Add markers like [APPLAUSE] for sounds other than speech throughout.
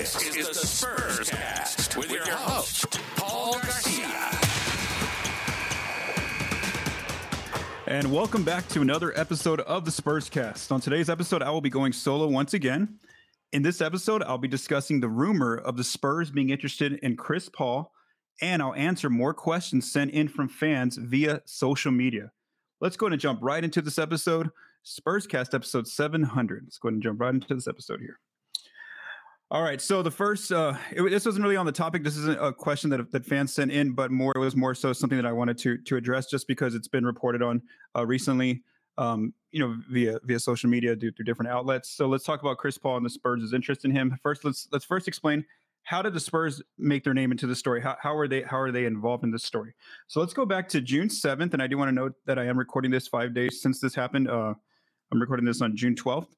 This is the Spurscast with your host, Paul Garcia. And welcome back to another episode of the Spurscast. On today's episode, I will be going solo once again. In this episode, I'll be discussing the rumor of the Spurs being interested in Chris Paul, and I'll answer more questions sent in from fans via social media. Let's go ahead and jump right into this episode. Spurscast episode 700. Let's go ahead and jump right into this episode here. All right. So the first, uh, it, this wasn't really on the topic. This isn't a question that, that fans sent in, but more, it was more so something that I wanted to, to address just because it's been reported on uh, recently, um, you know, via, via social media due through different outlets. So let's talk about Chris Paul and the Spurs' interest in him. First, let's, let's first explain how did the Spurs make their name into the story? How, how are they how are they involved in this story? So let's go back to June 7th. And I do want to note that I am recording this five days since this happened. Uh, I'm recording this on June 12th.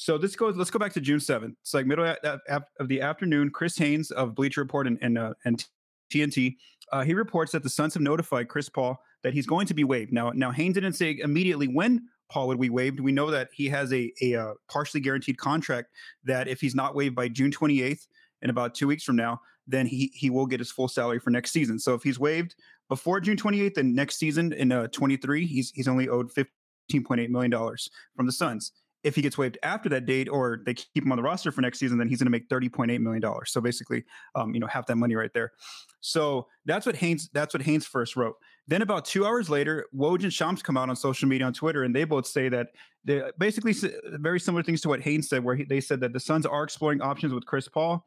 So this goes. Let's go back to June 7th. It's like middle of the afternoon. Chris Haynes of Bleacher Report and and, uh, and TNT, uh, he reports that the Suns have notified Chris Paul that he's going to be waived. Now, now Haynes didn't say immediately when Paul would be waived. We know that he has a a uh, partially guaranteed contract that if he's not waived by June 28th, in about two weeks from now, then he he will get his full salary for next season. So if he's waived before June 28th, then next season in uh, 23, he's he's only owed 15.8 million dollars from the Suns. If he gets waived after that date, or they keep him on the roster for next season, then he's going to make 30.8 million dollars. So basically, um, you know, half that money right there. So that's what Haynes that's what Haynes first wrote. Then about two hours later, Woj and Shams come out on social media on Twitter, and they both say that they basically very similar things to what Haynes said, where he, they said that the Suns are exploring options with Chris Paul,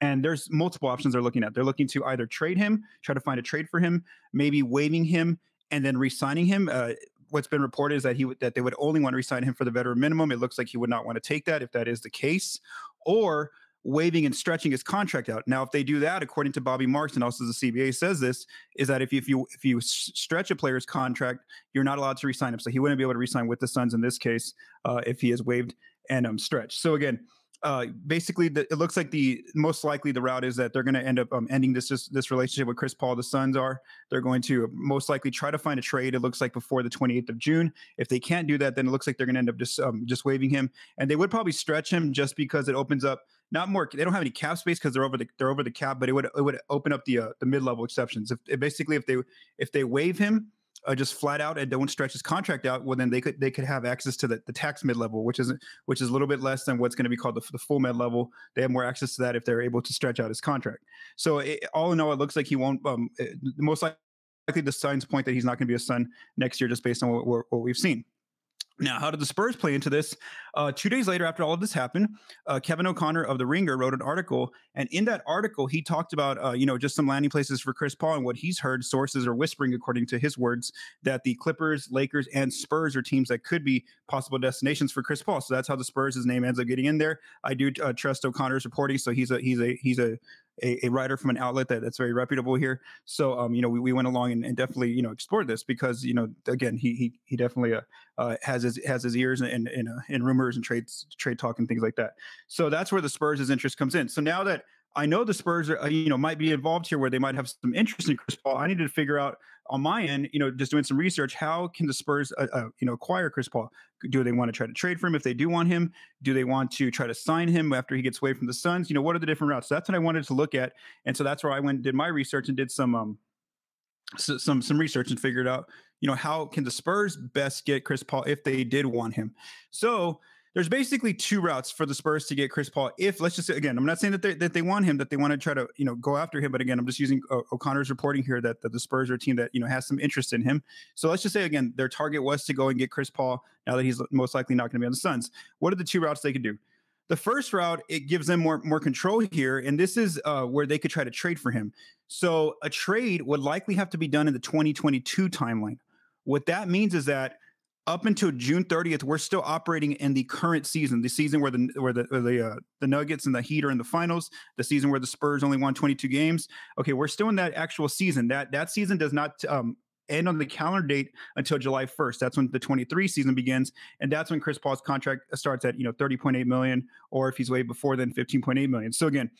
and there's multiple options they're looking at. They're looking to either trade him, try to find a trade for him, maybe waiving him and then re-signing him. Uh, what's been reported is that he would that they would only want to re-sign him for the veteran minimum. It looks like he would not want to take that if that is the case, or waiving and stretching his contract out. Now, if they do that, according to Bobby Marks and also the CBA says this, is that if you if you if you stretch a player's contract, you're not allowed to resign him. So he wouldn't be able to resign with the Suns in this case uh, if he is waived and um, stretched. So again, uh, basically, the, it looks like the most likely the route is that they're going to end up um, ending this, this, this relationship with Chris Paul. The Suns are they're going to most likely try to find a trade. It looks like before the 28th of June. If they can't do that, then it looks like they're going to end up just um, just waiving him, and they would probably stretch him just because it opens up not more. They don't have any cap space because they're over the they're over the cap, but it would it would open up the uh, the mid level exceptions. If, if basically if they if they waive him uh, just flat out and don't stretch his contract out, well then they could they could have access to the, the tax mid level, which is which is a little bit less than what's going to be called the, the full mid level. They have more access to that if they're able to stretch out his contract. So it, all in all, it looks like he won't. Um, most likely, the signs point that he's not going to be a Sun next year, just based on what, what we've seen. Now, how did the Spurs play into this? Uh, two days later, after all of this happened, uh, Kevin O'Connor of The Ringer wrote an article, and in that article, he talked about, uh, you know, just some landing places for Chris Paul and what he's heard. Sources are whispering, according to his words, that the Clippers, Lakers, and Spurs are teams that could be possible destinations for Chris Paul. So that's how the Spurs' his name ends up getting in there. I do uh, trust O'Connor's reporting, so he's a he's a he's a a, a, writer from an outlet that, that's very reputable here. So, um, you know, we, we went along and, and, definitely, you know, explored this because, you know, again, he he, he definitely uh, uh, has his has his ears in in, uh, in rumors and trades trade talk and things like that. So that's where the Spurs' interest comes in. So now that I know the Spurs are, uh, you know, might be involved here where they might have some interest in Chris Paul. I needed to figure out on my end, you know, just doing some research, how can the Spurs, uh, uh, you know, acquire Chris Paul? Do they want to try to trade for him if they do want him? Do they want to try to sign him after he gets away from the Suns? You know, what are the different routes? So that's what I wanted to look at, and so that's where I went did my research and did some um, so, some some research and figured out, you know, how can the Spurs best get Chris Paul if they did want him? So there's basically two routes for the Spurs to get Chris Paul. If let's just say again, I'm not saying that they that they want him, that they want to try to you know go after him, but again, I'm just using uh, O'Connor's reporting here that, that the Spurs are a team that you know has some interest in him. So let's just say again, their target was to go and get Chris Paul. Now that he's most likely not going to be on the Suns, what are the two routes they could do? The first route it gives them more more control here, and this is uh, where they could try to trade for him. So a trade would likely have to be done in the 2022 timeline. What that means is that up until June 30th, we're still operating in the current season, the season where the where the where the uh, the Nuggets and the Heat are in the finals, the season where the Spurs only won 22 games. Okay, we're still in that actual season. That that season does not um, end on the calendar date until July 1st. That's when the 23 season begins, and that's when Chris Paul's contract starts at you know 30.8 million, or if he's way before then 15.8 million. So again.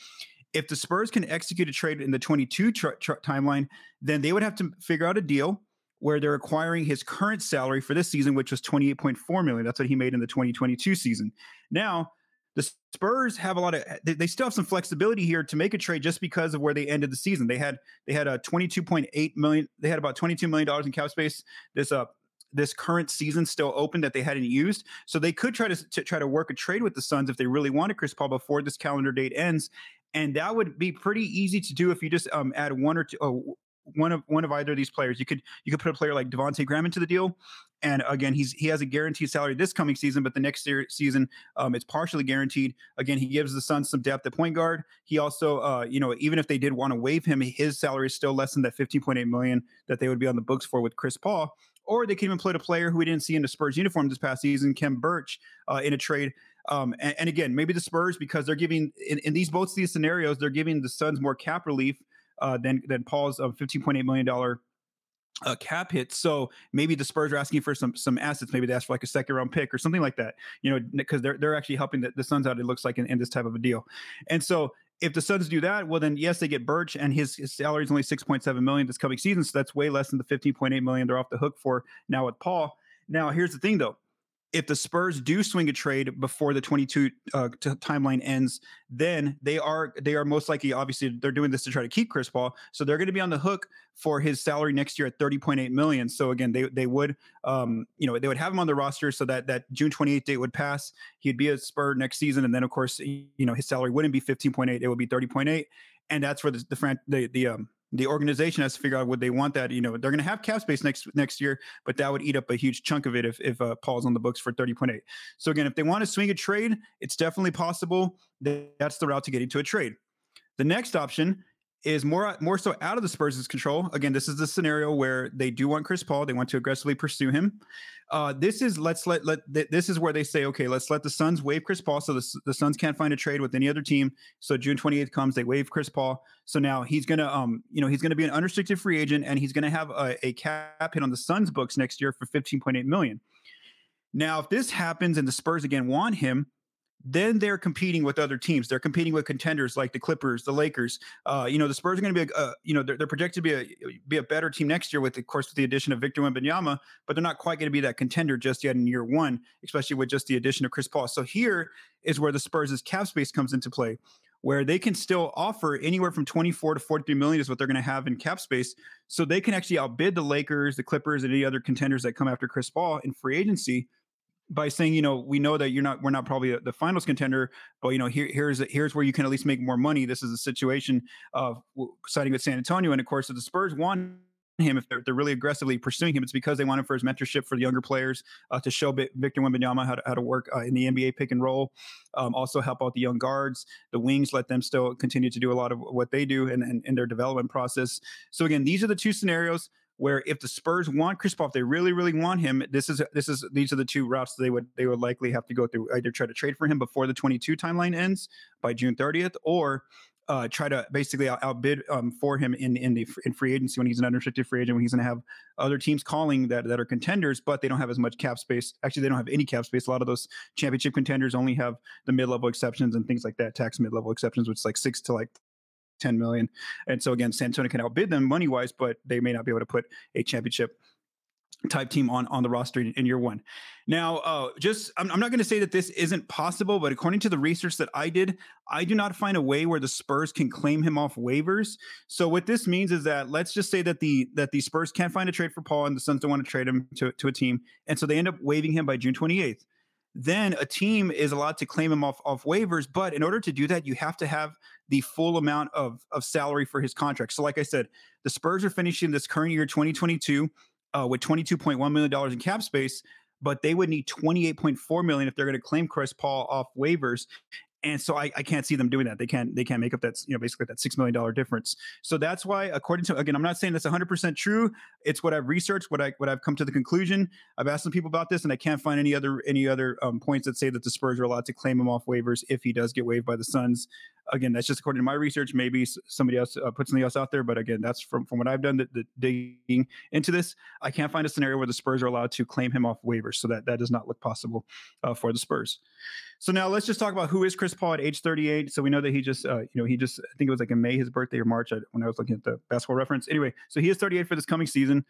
If the Spurs can execute a trade in the 22 tr- tr- timeline, then they would have to figure out a deal where they're acquiring his current salary for this season, which was 28.4 million. That's what he made in the 2022 season. Now, the Spurs have a lot of they, still have some flexibility here to make a trade just because of where they ended the season. They had they had a 22.8 million they had about 22 million dollars in cap space this uh this current season still open that they hadn't used. So they could try to, to try to work a trade with the Suns if they really wanted Chris Paul before this calendar date ends. And that would be pretty easy to do if you just um, add one or two, oh, one of one of either of these players. You could you could put a player like Devonte Graham into the deal, and again he's he has a guaranteed salary this coming season, but the next year, season um, it's partially guaranteed. Again, he gives the Suns some depth at point guard. He also, uh, you know, even if they did want to waive him, his salary is still less than that 15.8 million that they would be on the books for with Chris Paul. Or they could even play a player who we didn't see in the Spurs uniform this past season, Khem Birch, uh, in a trade. Um, and, and, again, maybe the Spurs because they're giving in, in these both these scenarios, they're giving the Suns more cap relief uh, than than Paul's uh, point eight million dollar uh, cap hit. So maybe the Spurs are asking for some some assets. Maybe they ask for like a second round pick or something like that. You know, because they're they're actually helping the, the Suns out. It looks like in, in this type of a deal. And so if the Suns do that, well then yes, they get Birch, and his, his salary is only six point seven million this coming season. So that's way less than the fifteen point eight million they're off the hook for now with Paul. Now here's the thing though if the Spurs do swing a trade before the 22 uh, t- timeline ends, then they are they are most likely obviously they're doing this to try to keep Chris Paul, so they're going to be on the hook for his salary next year at 30.8 million. So again, they they would um, you know they would have him on the roster so that that June 28th date would pass. He'd be a Spur next season, and then of course you know his salary wouldn't be 15.8, it would be 30.8, and that's where the the the, the um the organization has to figure out what they want that you know they're going to have cap space next next year but that would eat up a huge chunk of it if, if uh, paul's on the books for 30.8 so again if they want to swing a trade it's definitely possible that's the route to getting to a trade. The next option is more more so out of the Spurs' control. Again, this is the scenario where they do want Chris Paul. They want to aggressively pursue him. Uh, this is let's let let this is where they say, okay, let's let the Suns waive Chris Paul. So the, the Suns can't find a trade with any other team. So June 28th comes, they waive Chris Paul. So now he's gonna um you know he's gonna be an unrestricted free agent and he's gonna have a, a cap hit on the Suns books next year for 15.8 million. Now, if this happens and the Spurs again want him, then they're competing with other teams. They're competing with contenders like the Clippers, the Lakers. Uh, you know, the Spurs are going to be, a, uh, you know, they're, they're, projected to be a be a better team next year with, of course, with the addition of Victor Wembanyama, but they're not quite going to be that contender just yet in year one, especially with just the addition of Chris Paul. So here is where the Spurs' cap space comes into play, where they can still offer anywhere from 24 to 43 million is what they're going to have in cap space. So they can actually outbid the Lakers, the Clippers, and any other contenders that come after Chris Paul in free agency by saying, you know, we know that you're not, we're not probably the finals contender, but you know, here, here's here's where you can at least make more money. This is a situation of siding with San Antonio, and of course, if the Spurs want him, if they're, they're really aggressively pursuing him, it's because they want him for his mentorship for the younger players uh, to show Victor Wembanyama how to, how to work uh, in the NBA pick and roll. Um, also help out the young guards, the wings, let them still continue to do a lot of what they do in, in, in their development process. So again, these are the two scenarios where if the Spurs want Chris Paul, if they really, really want him, this is this is these are the two routes they would they would likely have to go through. Either try to trade for him before the 22 timeline ends by June 30th, or uh, try to basically out, outbid um, for him in in the in free agency when he's an unrestricted free agent when he's going to have other teams calling that that are contenders, but they don't have as much cap space. Actually, they don't have any cap space. A lot of those championship contenders only have the mid level exceptions and things like that, tax mid level exceptions, which is like six to like 10 million. And so again, San Antonio can outbid them money wise, but they may not be able to put a championship type team on on the roster in year one. Now, uh, just I'm, I'm not going to say that this isn't possible, but according to the research that I did, I do not find a way where the Spurs can claim him off waivers. So what this means is that let's just say that the that the Spurs can't find a trade for Paul, and the Suns don't want to trade him to to a team, and so they end up waiving him by June 28th then a team is allowed to claim him off, off waivers. But in order to do that, you have to have the full amount of, of salary for his contract. So, like I said, the Spurs are finishing this current year, 2022, uh, with $22.1 million in cap space, but they would need 28.4 million if they're going to claim Chris Paul off waivers and so I, I can't see them doing that. They can't they can't make up that you know basically that six million dollar difference. So that's why, according to again, I'm not saying that's 100 percent true. It's what I've researched, what I what I've come to the conclusion. I've asked some people about this, and I can't find any other any other um, points that say that the Spurs are allowed to claim him off waivers if he does get waived by the Suns. Again, that's just according to my research. Maybe somebody else uh, put something else out there, but again, that's from from what I've done. The, the digging into this, I can't find a scenario where the Spurs are allowed to claim him off waivers. So that that does not look possible uh, for the Spurs. So now let's just talk about who is Chris Paul at age 38. So we know that he just, uh, you know, he just, I think it was like in May, his birthday or March, when I was looking at the basketball reference. Anyway, so he is 38 for this coming season.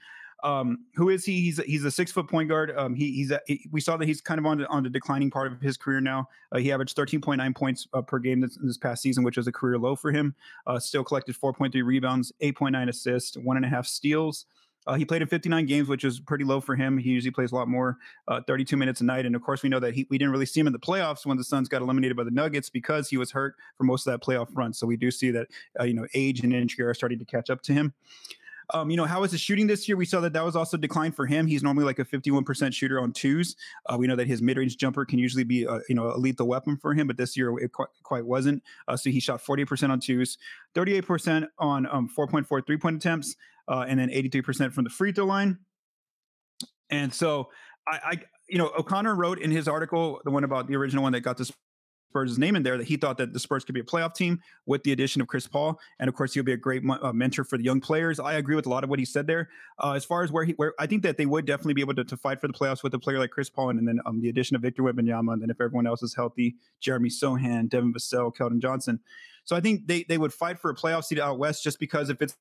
Um, who is he? He's he's a six foot point guard. Um, he, he's a, he, we saw that he's kind of on the, on the declining part of his career now. Uh, he averaged 13.9 points uh, per game this, this past season, which was a career low for him. Uh, still collected 4.3 rebounds, 8.9 assists, one and a half steals. Uh, he played in 59 games, which is pretty low for him. He usually plays a lot more, uh, 32 minutes a night. And of course, we know that he, we didn't really see him in the playoffs when the Suns got eliminated by the Nuggets because he was hurt for most of that playoff run. So we do see that, uh, you know, age and injury are starting to catch up to him. Um, you know, how is his shooting this year? We saw that that was also declined for him. He's normally like a 51% shooter on twos. Uh, we know that his mid-range jumper can usually be, a, you know, a lethal weapon for him, but this year it quite, quite wasn't. Uh, so he shot 48% on twos, 38% on um, 4.4 three-point attempts, uh, and then 83% from the free throw line. And so I, I, you know, O'Connor wrote in his article, the one about the original one that got the Spurs' name in there that he thought that the Spurs could be a playoff team with the addition of Chris Paul, and of course he'll be a great uh, mentor for the young players. I agree with a lot of what he said there. Uh, as far as where he, where I think that they would definitely be able to, to fight for the playoffs with a player like Chris Paul, and, and then um, the addition of Victor Wembanyama, and then if everyone else is healthy, Jeremy Sochan, Devin Vassell, Keldon Johnson. So I think they they would fight for a playoff seat out west just because if it's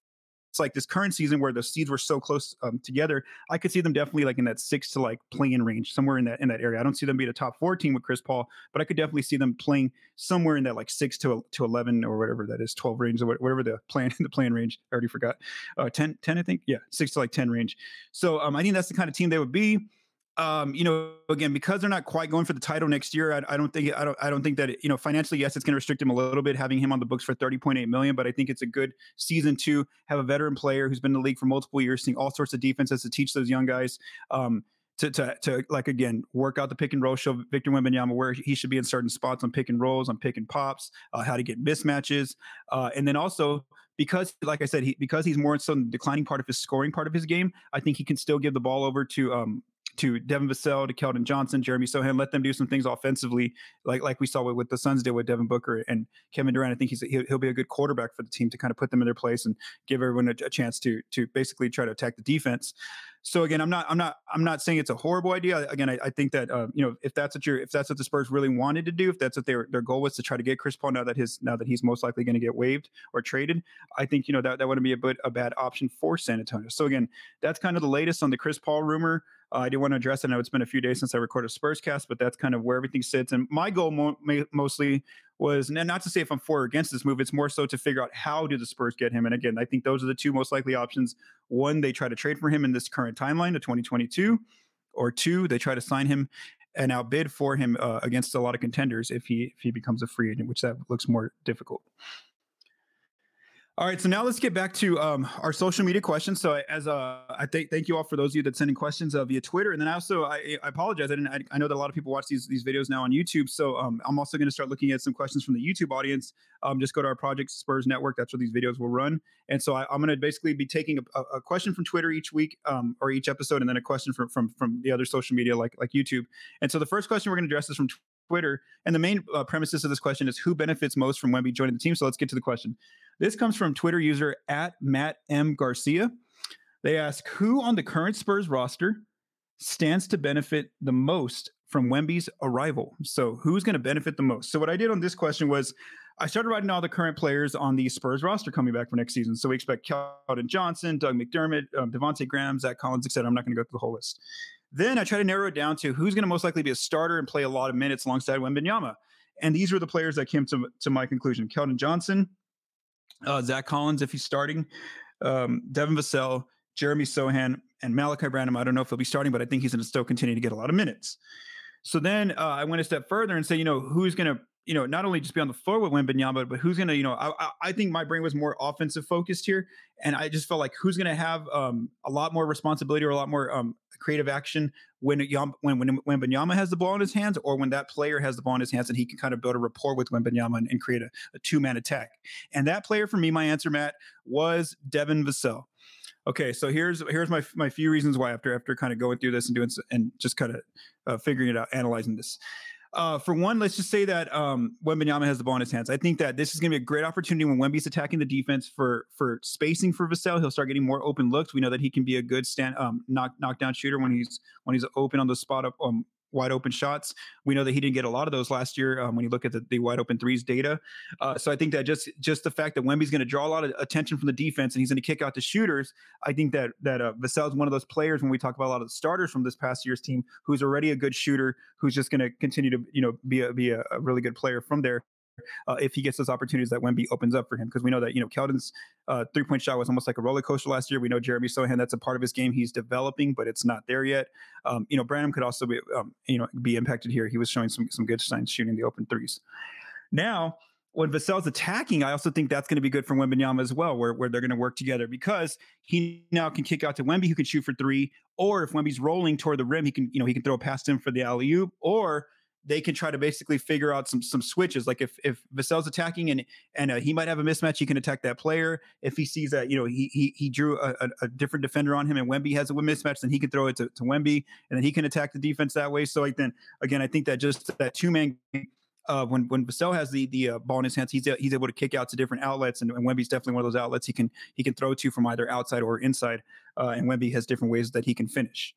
it's like this current season where the seeds were so close um, together, I could see them definitely like in that six to like playing range, somewhere in that in that area. I don't see them being a top four team with Chris Paul, but I could definitely see them playing somewhere in that like six to to eleven or whatever that is, twelve range or whatever the plan in [LAUGHS] the plan range. I already forgot. Uh, 10, 10 I think. Yeah, six to like ten range. So um, I think that's the kind of team they would be um, you know, again, because they're not quite going for the title next year, I, I, don't think I don't I don't think that you know financially, yes, it's going to restrict him a little bit having him on the books for thirty point eight million. But I think it's a good season to have a veteran player who's been in the league for multiple years, seeing all sorts of defenses to teach those young guys. Um, to, to, to like again work out the pick and roll, show Victor Wembanyama where he should be in certain spots on pick and rolls, on pick and pops, uh, how to get mismatches, uh, and then also because like I said, he because he's more so the declining part of his scoring part of his game, I think he can still give the ball over to um, to Devin Vassell, to Keldon Johnson, Jeremy Sochan, let them do some things offensively, like like we saw with, with the Suns did with Devin Booker and Kevin Durant. I think he's he'll, he'll, be a good quarterback for the team to kind of put them in their place and give everyone a, a chance to to basically try to attack the defense. So again, I'm not I'm not I'm not saying it's a horrible idea. Again, I, I think that uh, you know if that's what you're if that's what the Spurs really wanted to do, if that's what their their goal was to try to get Chris Paul now that his now that he's most likely going to get waived or traded, I think you know that that wouldn't be a bit a bad option for San Antonio. So again, that's kind of the latest on the Chris Paul rumor. Uh, I do want to address it. I know it's been a few days since I recorded Spurscast, but that's kind of where everything sits. And my goal mo- mostly was not to say if I'm for or against this move. It's more so to figure out how do the Spurs get him. And again, I think those are the two most likely options. One, they try to trade for him in this current timeline of 2022, or two, they try to sign him and outbid for him uh, against a lot of contenders if he if he becomes a free agent, which that looks more difficult. All right, so now let's get back to um, our social media questions. So, as uh, I th- thank you all for those of you that sending questions uh, via Twitter, and then I also I, I apologize. I didn't. I, I, know that a lot of people watch these these videos now on YouTube, so um, I'm also going to start looking at some questions from the YouTube audience. Um, just go to our Project Spurs Network. That's where these videos will run. And so I, am going to basically be taking a, a, question from Twitter each week um, or each episode, and then a question from from from the other social media like like YouTube. And so the first question we're going to address is from Twitter. And the main uh, premises of this question is who benefits most from Wemby joining the team. So let's get to the question. This comes from Twitter user at Matt M. Garcia. They ask who on the current Spurs roster stands to benefit the most from Wemby's arrival. So who's going to benefit the most? So what I did on this question was I started writing all the current players on the Spurs roster coming back for next season. So we expect Keldon Johnson, Doug McDermott, um, Devonte Graham, Zach Collins, etc. I'm not going to go through the whole list. Then I try to narrow it down to who's going to most likely be a starter and play a lot of minutes alongside Wembanyama. And these were the players that came to, to my conclusion. Keldon Johnson, uh, Zach Collins, if he's starting, um, Devin Vassell, Jeremy Sochan, and Malaki Branham. I don't know if he'll be starting, but I think he's going to still continue to get a lot of minutes. So then uh, I went a step further and say, you know, who's going to you know, not only just be on the floor with Wembanyama, but who's going to, you know, I, I think my brain was more offensive focused here. And I just felt like who's going to have um, a lot more responsibility or a lot more um, creative action when, when, when, Wembanyama has the ball in his hands or when that player has the ball in his hands and he can kind of build a rapport with Wembanyama and, and create a, a two man attack. And that player for me, my answer, Matt, was Devin Vassell. Okay, so here's here's my my few reasons why after after kind of going through this and doing and just kind of uh, figuring it out, analyzing this. Uh, for one, let's just say that um, Wembanyama has the ball in his hands. I think that this is going to be a great opportunity when Wemby's attacking the defense for for spacing for Vassell. He'll start getting more open looks. We know that he can be a good stand um, knock knockdown shooter when he's when he's open on the spot up um, wide open shots. We know that he didn't get a lot of those last year um, when you look at the, the wide open threes data. Uh, so I think that just just the fact that Wemby's going to draw a lot of attention from the defense and he's going to kick out the shooters, I think that that uh, is one of those players when we talk about a lot of the starters from this past year's team who's already a good shooter, who's just going to continue to you know be a be a, a really good player from there uh, if he gets those opportunities that Wemby opens up for him. Because we know that, you know, Keldon's uh, three point shot was almost like a roller coaster last year. We know Jeremy Sochan, that's a part of his game he's developing, but it's not there yet. Um, you know, Branham could also be, um, you know, be impacted here. He was showing some, some good signs shooting the open threes. Now, when Vassell's attacking, I also think that's going to be good for Wembanyama as well, where, where they're going to work together because he now can kick out to Wemby, who can shoot for three, or if Wemby's rolling toward the rim, he can, you know, he can throw past him for the alley oop, or they can try to basically figure out some some switches. Like if if Vassell's attacking and and uh, he might have a mismatch, he can attack that player. If he sees that you know he he, he drew a, a, a, different defender on him and Wemby has a mismatch, then he can throw it to, to Wemby and then he can attack the defense that way. So like then again, I think that just that two man. Uh, when when Vassell has the the uh, ball in his hands, he's he's able to kick out to different outlets, and, and Wemby's definitely one of those outlets he can he can throw to from either outside or inside. Uh, and Wemby has different ways that he can finish.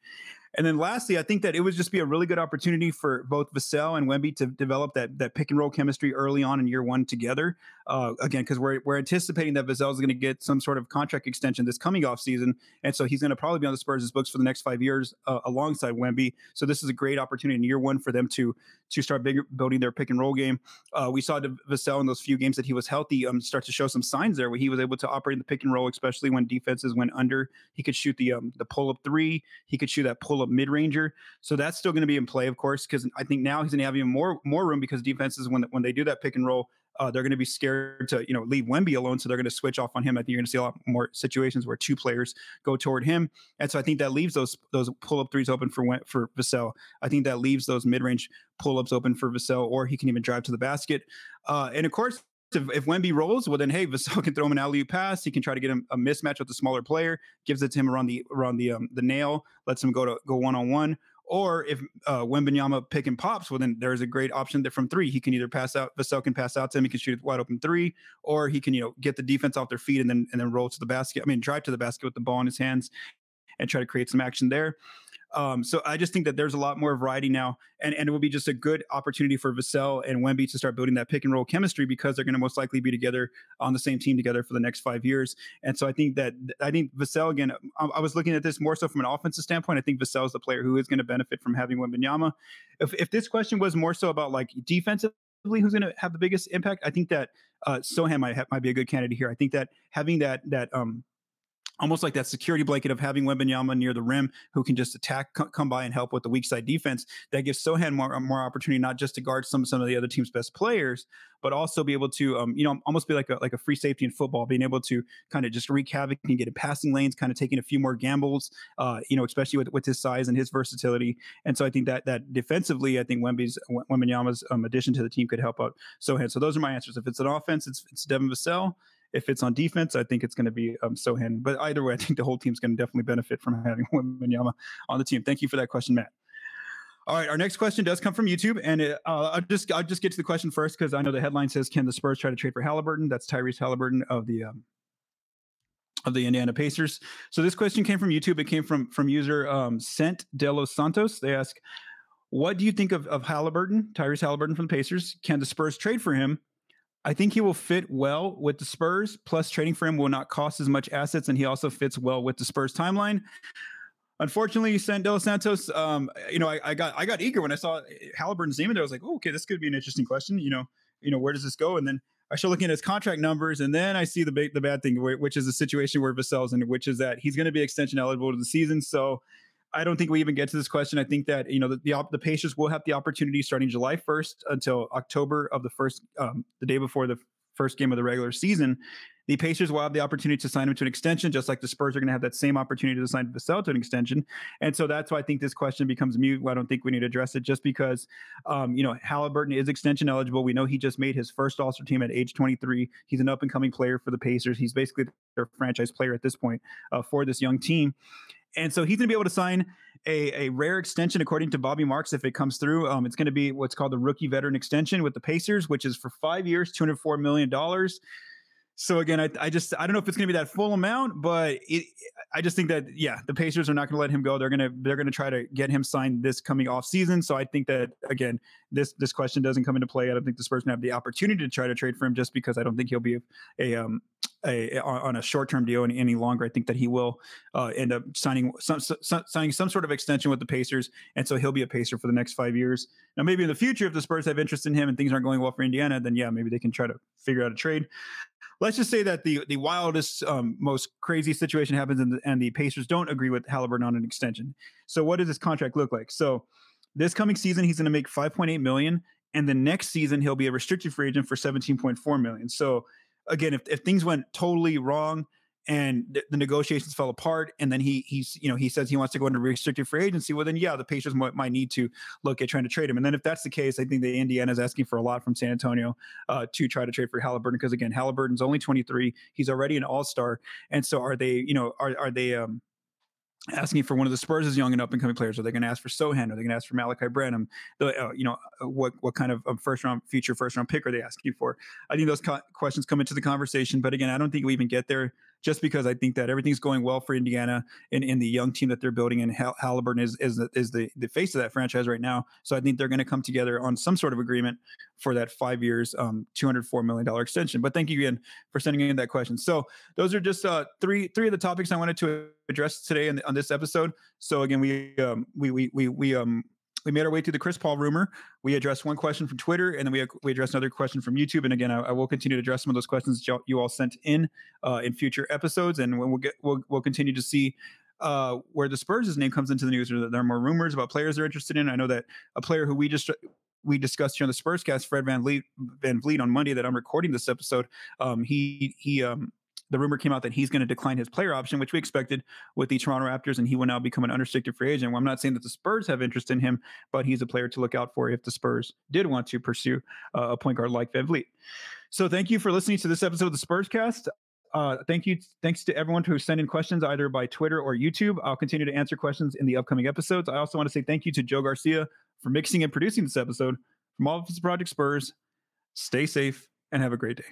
And then lastly, I think that it would just be a really good opportunity for both Vassell and Wemby to develop that that pick and roll chemistry early on in year one together. Uh, again, because we're we're anticipating that Vassell is going to get some sort of contract extension this coming off season, and so he's going to probably be on the Spurs' books for the next five years uh, alongside Wemby. So this is a great opportunity in year one for them to to start building their pick and roll game. Uh, we saw Vassell in those few games that he was healthy um, start to show some signs there where he was able to operate in the pick and roll, especially when defenses went under. He could shoot the um, the pull up three. He could shoot that pull up mid ranger. So that's still going to be in play, of course, because I think now he's going to have even more more room because defenses when when they do that pick and roll, uh, they're going to be scared to you know leave Wemby alone, so they're going to switch off on him. I think you're going to see a lot more situations where two players go toward him, and so I think that leaves those those pull up threes open for for Vassell. I think that leaves those mid range pull ups open for Vassell, or he can even drive to the basket. Uh, and of course, if, if Wemby rolls, well then hey, Vassell [LAUGHS] can throw him an alley pass. He can try to get him a mismatch with the smaller player, gives it to him around the around the um, the nail, lets him go to go one on one. Or if uh, Wembanyama pick and pops, well then there's a great option that from three he can either pass out. Vassell can pass out to him. He can shoot a wide open three, or he can you know get the defense off their feet and then and then roll to the basket. I mean, drive to the basket with the ball in his hands and try to create some action there. Um, so I just think that there's a lot more variety now, and, and it will be just a good opportunity for Vassell and Wemby to start building that pick and roll chemistry because they're going to most likely be together on the same team together for the next five years. And so I think that I think Vassell again. I, I was looking at this more so from an offensive standpoint. I think Vassell is the player who is going to benefit from having Wembanyama. If if this question was more so about like defensively who's going to have the biggest impact, I think that uh, Sochan might might be a good candidate here. I think that having that that um almost like that security blanket of having Wembanyama near the rim who can just attack, come by and help with the weak side defense. That gives Sochan more more opportunity not just to guard some some of the other team's best players, but also be able to um, you know almost be like a like a free safety in football, being able to kind of just wreak havoc and get in passing lanes, kind of taking a few more gambles, uh, you know, especially with with his size and his versatility. And so I think that that defensively, I think Wemby's Wembanyama's um, addition to the team could help out Sochan. So those are my answers. If it's an offense, it's it's Devin Vassell. If it's on defense, I think it's going to be um, Sochan. But either way, I think the whole team's going to definitely benefit from having [LAUGHS] Wembanyama on the team. Thank you for that question, Matt. All right, our next question does come from YouTube, and it, uh, I'll just I'll just get to the question first because I know the headline says, "Can the Spurs try to trade for Haliburton?" That's Tyrese Haliburton of the um, of the Indiana Pacers. So this question came from YouTube. It came from from user um, Sent De Los Santos. They ask, "What do you think of of Haliburton, Tyrese Haliburton from the Pacers? Can the Spurs trade for him? I think he will fit well with the Spurs. Plus, trading for him will not cost as much assets, and he also fits well with the Spurs timeline. Unfortunately, San Dos Santos, um, you know, I, I, got I got eager when I saw Haliburton's name, and I was like, oh, okay, this could be an interesting question. You know, you know, where does this go? And then I start looking at his contract numbers, and then I see the the bad thing, which is the situation where Vassell's in, which is that he's going to be extension eligible to the season. So I don't think we even get to this question. I think that you know the the, the Pacers will have the opportunity starting July 1st until October of the first um, the day before the first game of the regular season. The Pacers will have the opportunity to sign him to an extension, just like the Spurs are going to have that same opportunity to sign Vassell to an extension. And so that's why I think this question becomes mute. I don't think we need to address it just because, um, you know, Haliburton is extension eligible. We know he just made his first All Star team at age 23. He's an up and coming player for the Pacers. He's basically their franchise player at this point uh, for this young team. And so he's going to be able to sign a, a rare extension, according to Bobby Marks, if it comes through. Um, it's going to be what's called the rookie veteran extension with the Pacers, which is for five years, $204 million. So again, I, I just I don't know if it's going to be that full amount, but it, I just think that yeah, the Pacers are not going to let him go. They're gonna they're gonna try to get him signed this coming off season. So I think that again, this this question doesn't come into play. I don't think the Spurs have the opportunity to try to trade for him just because I don't think he'll be a, a um a, on a short term deal any, any, longer. I think that he will uh, end up signing some, some, signing some sort of extension with the Pacers, and so he'll be a Pacer for the next five years. Now, maybe in the future, if the Spurs have interest in him and things aren't going well for Indiana, then yeah, maybe they can try to figure out a trade let's just say that the the wildest, um, most crazy situation happens, and the, and the Pacers don't agree with Haliburton on an extension. So, what does this contract look like? So, this coming season, he's going to make 5.8 million, and the next season he'll be a restricted free agent for 17.4 million. So, again, if if things went totally wrong and the, the, negotiations fell apart and then he he's you know he says he wants to go into restricted free agency well then yeah the Pacers might, might need to look at trying to trade him. And then if that's the case I think the Indiana is asking for a lot from San Antonio uh, to try to trade for Haliburton because again Haliburton's only 23 he's already an all-star. And so are they you know are are they um asking for one of the Spurs' young and up and coming players. Are they going to ask for Sochan? Are they going to ask for Malaki Branham? Uh, you know, uh, what what kind of first round future first round pick are they asking for? I think those co- questions come into the conversation, but again, I don't think we even get there just because I think that everything's going well for Indiana and in the young team that they're building, and Hall- Haliburton is is the, is the the face of that franchise right now. So I think they're going to come together on some sort of agreement for that five years, um, two hundred four million dollar extension. But thank you again for sending in that question. So those are just uh, three three of the topics I wanted to address today in, on this episode. So again, we um, we we we we um we made our way to the Chris Paul rumor. We addressed one question from Twitter, and then we we addressed another question from YouTube. And again, I, I will continue to address some of those questions that you all sent in uh, in future episodes, and we'll get we'll we'll continue to see uh, where the Spurs' name comes into the news. Or there are more rumors about players they're interested in. I know that a player who we just we discussed here on the Spurscast, Fred VanVleet, Van Vliet on Monday that I'm recording this episode. Um, he he um, the rumor came out that he's going to decline his player option, which we expected with the Toronto Raptors, and he will now become an unrestricted free agent. Well, I'm not saying that the Spurs have interest in him, but he's a player to look out for if the Spurs did want to pursue uh, a point guard like VanVleet. So thank you for listening to this episode of the Spurscast. Uh, thank you. Thanks to everyone who sent in questions either by Twitter or YouTube. I'll continue to answer questions in the upcoming episodes. I also want to say thank you to Joe Garcia for mixing and producing this episode. From all of us Project Spurs, stay safe and have a great day.